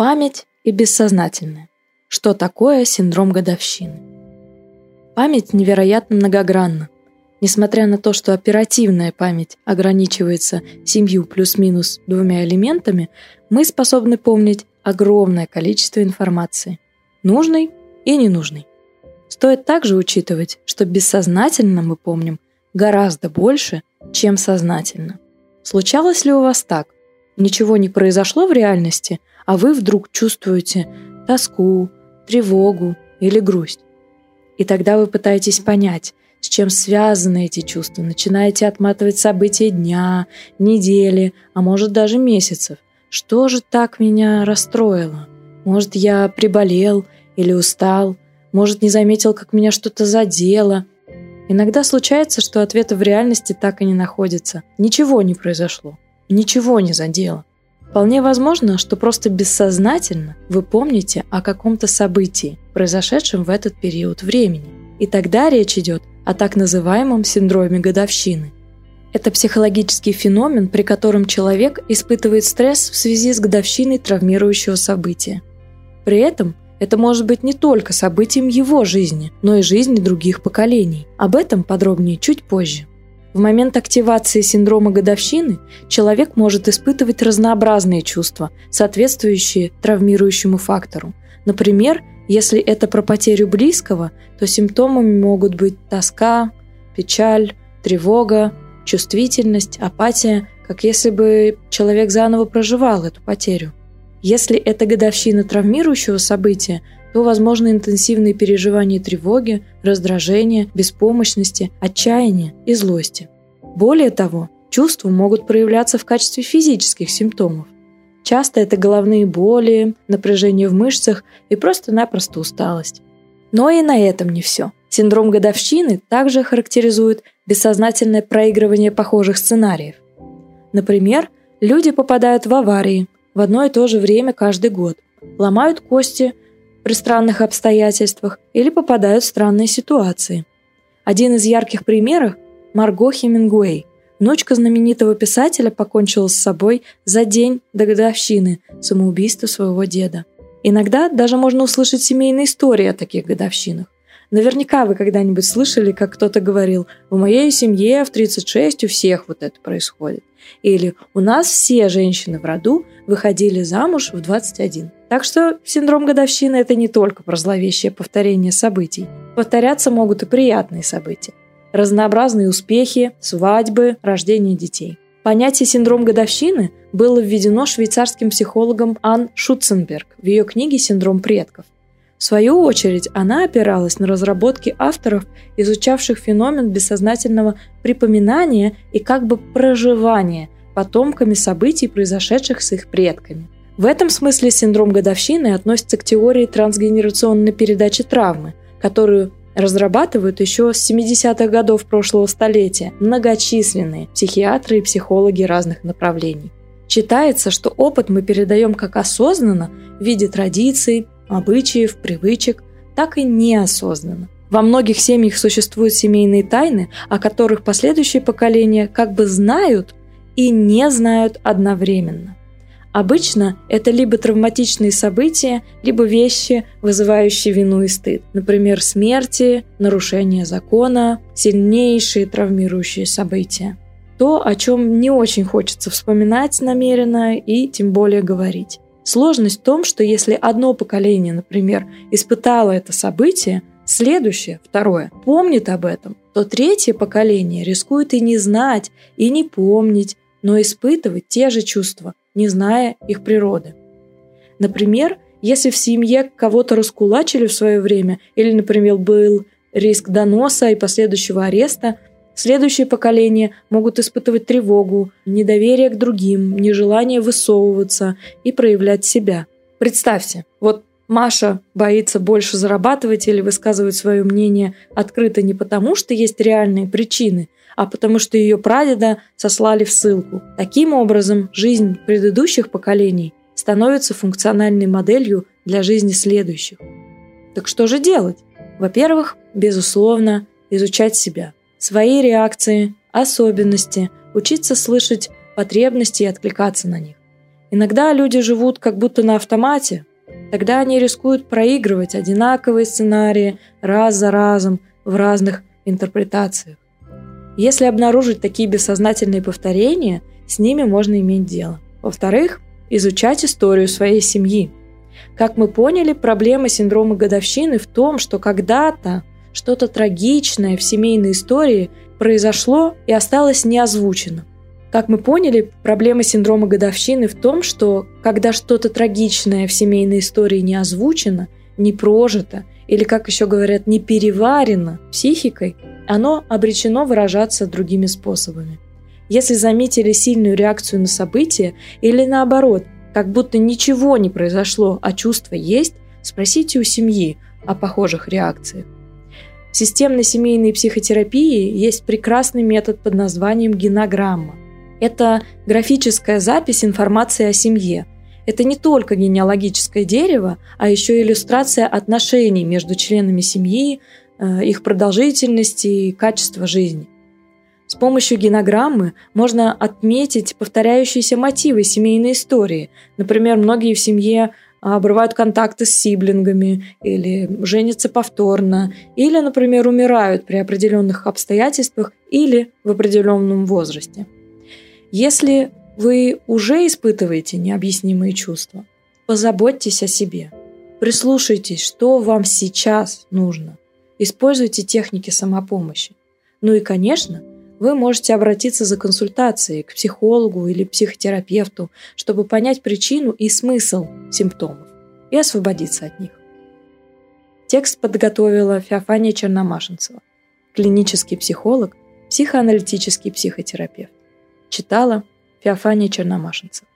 Память и бессознательное. Что такое синдром годовщины? Память невероятно многогранна. Несмотря на то, что оперативная память ограничивается семью плюс-минус двумя элементами, мы способны помнить огромное количество информации, нужной и ненужной. Стоит также учитывать, что бессознательно мы помним гораздо больше, чем сознательно. Случалось ли у вас так? Ничего не произошло в реальности, а вы вдруг чувствуете тоску, тревогу или грусть. И тогда вы пытаетесь понять, с чем связаны эти чувства, начинаете отматывать события дня, недели, а может даже месяцев. Что же так меня расстроило? Может, я приболел или устал? Может, не заметил, как меня что-то задело? Иногда случается, что ответа в реальности так и не находится. Ничего не произошло. Ничего не задело. Вполне возможно, что просто бессознательно вы помните о каком-то событии, произошедшем в этот период времени. И тогда речь идет о так называемом синдроме годовщины. Это психологический феномен, при котором человек испытывает стресс в связи с годовщиной травмирующего события. При этом это может быть не только событием его жизни, но и жизни других поколений. Об этом подробнее чуть позже. В момент активации синдрома годовщины человек может испытывать разнообразные чувства, соответствующие травмирующему фактору. Например, если это про потерю близкого, то симптомами могут быть тоска, печаль, тревога, чувствительность, апатия, как если бы человек заново проживал эту потерю. Если это годовщина травмирующего события, то возможны интенсивные переживания тревоги, раздражения, беспомощности, отчаяния и злости. Более того, чувства могут проявляться в качестве физических симптомов. Часто это головные боли, напряжение в мышцах и просто-напросто усталость. Но и на этом не все. Синдром годовщины также характеризует бессознательное проигрывание похожих сценариев. Например, люди попадают в аварии в одно и то же время каждый год, ломают кости при странных обстоятельствах или попадают в странные ситуации. Один из ярких примеров – Марго Хемингуэй. Внучка знаменитого писателя покончила с собой за день до годовщины самоубийства своего деда. Иногда даже можно услышать семейные истории о таких годовщинах. Наверняка вы когда-нибудь слышали, как кто-то говорил, в моей семье в 36 у всех вот это происходит. Или у нас все женщины в роду выходили замуж в 21. Так что синдром годовщины – это не только про зловещее повторение событий. Повторяться могут и приятные события. Разнообразные успехи, свадьбы, рождение детей. Понятие «синдром годовщины» было введено швейцарским психологом Ан Шутценберг в ее книге «Синдром предков». В свою очередь, она опиралась на разработки авторов, изучавших феномен бессознательного припоминания и как бы проживания потомками событий, произошедших с их предками – в этом смысле синдром годовщины относится к теории трансгенерационной передачи травмы, которую разрабатывают еще с 70-х годов прошлого столетия многочисленные психиатры и психологи разных направлений. Считается, что опыт мы передаем как осознанно в виде традиций, обычаев, привычек, так и неосознанно. Во многих семьях существуют семейные тайны, о которых последующие поколения как бы знают и не знают одновременно. Обычно это либо травматичные события, либо вещи, вызывающие вину и стыд. Например, смерти, нарушение закона, сильнейшие травмирующие события. То, о чем не очень хочется вспоминать намеренно и тем более говорить. Сложность в том, что если одно поколение, например, испытало это событие, следующее, второе, помнит об этом, то третье поколение рискует и не знать, и не помнить, но испытывать те же чувства, не зная их природы. Например, если в семье кого-то раскулачили в свое время, или, например, был риск доноса и последующего ареста, следующие поколения могут испытывать тревогу, недоверие к другим, нежелание высовываться и проявлять себя. Представьте, вот Маша боится больше зарабатывать или высказывать свое мнение открыто не потому, что есть реальные причины – а потому что ее прадеда сослали в ссылку. Таким образом, жизнь предыдущих поколений становится функциональной моделью для жизни следующих. Так что же делать? Во-первых, безусловно, изучать себя, свои реакции, особенности, учиться слышать потребности и откликаться на них. Иногда люди живут как будто на автомате. Тогда они рискуют проигрывать одинаковые сценарии раз за разом в разных интерпретациях. Если обнаружить такие бессознательные повторения, с ними можно иметь дело. Во-вторых, изучать историю своей семьи. Как мы поняли, проблема синдрома годовщины в том, что когда-то что-то трагичное в семейной истории произошло и осталось неозвученным. Как мы поняли, проблема синдрома годовщины в том, что когда что-то трагичное в семейной истории не озвучено, не прожито или, как еще говорят, не переварено психикой, оно обречено выражаться другими способами. Если заметили сильную реакцию на событие или наоборот, как будто ничего не произошло, а чувство есть, спросите у семьи о похожих реакциях. В системной семейной психотерапии есть прекрасный метод под названием генограмма. Это графическая запись информации о семье. Это не только генеалогическое дерево, а еще иллюстрация отношений между членами семьи, э, их продолжительности и качества жизни. С помощью генограммы можно отметить повторяющиеся мотивы семейной истории. Например, многие в семье обрывают контакты с сиблингами или женятся повторно, или, например, умирают при определенных обстоятельствах или в определенном возрасте. Если вы уже испытываете необъяснимые чувства, позаботьтесь о себе. Прислушайтесь, что вам сейчас нужно. Используйте техники самопомощи. Ну и, конечно, вы можете обратиться за консультацией к психологу или психотерапевту, чтобы понять причину и смысл симптомов и освободиться от них. Текст подготовила Феофания Черномашинцева, клинический психолог, психоаналитический психотерапевт. Читала Феофания Черномашинцева.